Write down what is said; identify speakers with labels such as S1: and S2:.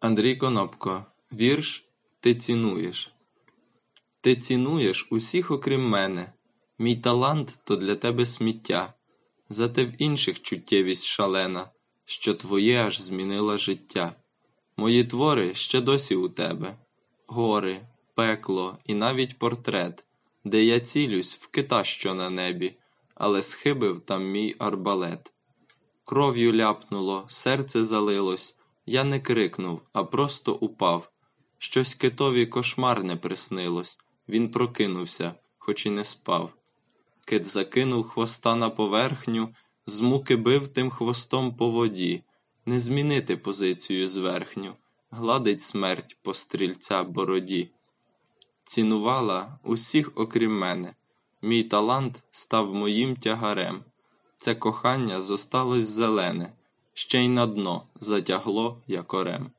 S1: Андрій Конопко. Вірш Ти цінуєш. Ти цінуєш усіх, окрім мене. Мій талант то для тебе сміття. Зате в інших чуттєвість шалена, що твоє аж змінила життя. Мої твори ще досі у тебе, гори, пекло і навіть портрет, де я цілюсь в кита, що на небі, але схибив там мій арбалет. Кров'ю ляпнуло, серце залилось. Я не крикнув, а просто упав. Щось китові кошмарне приснилось. Він прокинувся, хоч і не спав. Кит закинув хвоста на поверхню, з муки бив тим хвостом по воді, не змінити позицію зверхню, гладить смерть по стрільця бороді. Цінувала усіх, окрім мене. Мій талант став моїм тягарем. Це кохання зосталось зелене, ще й на дно затягло якорем.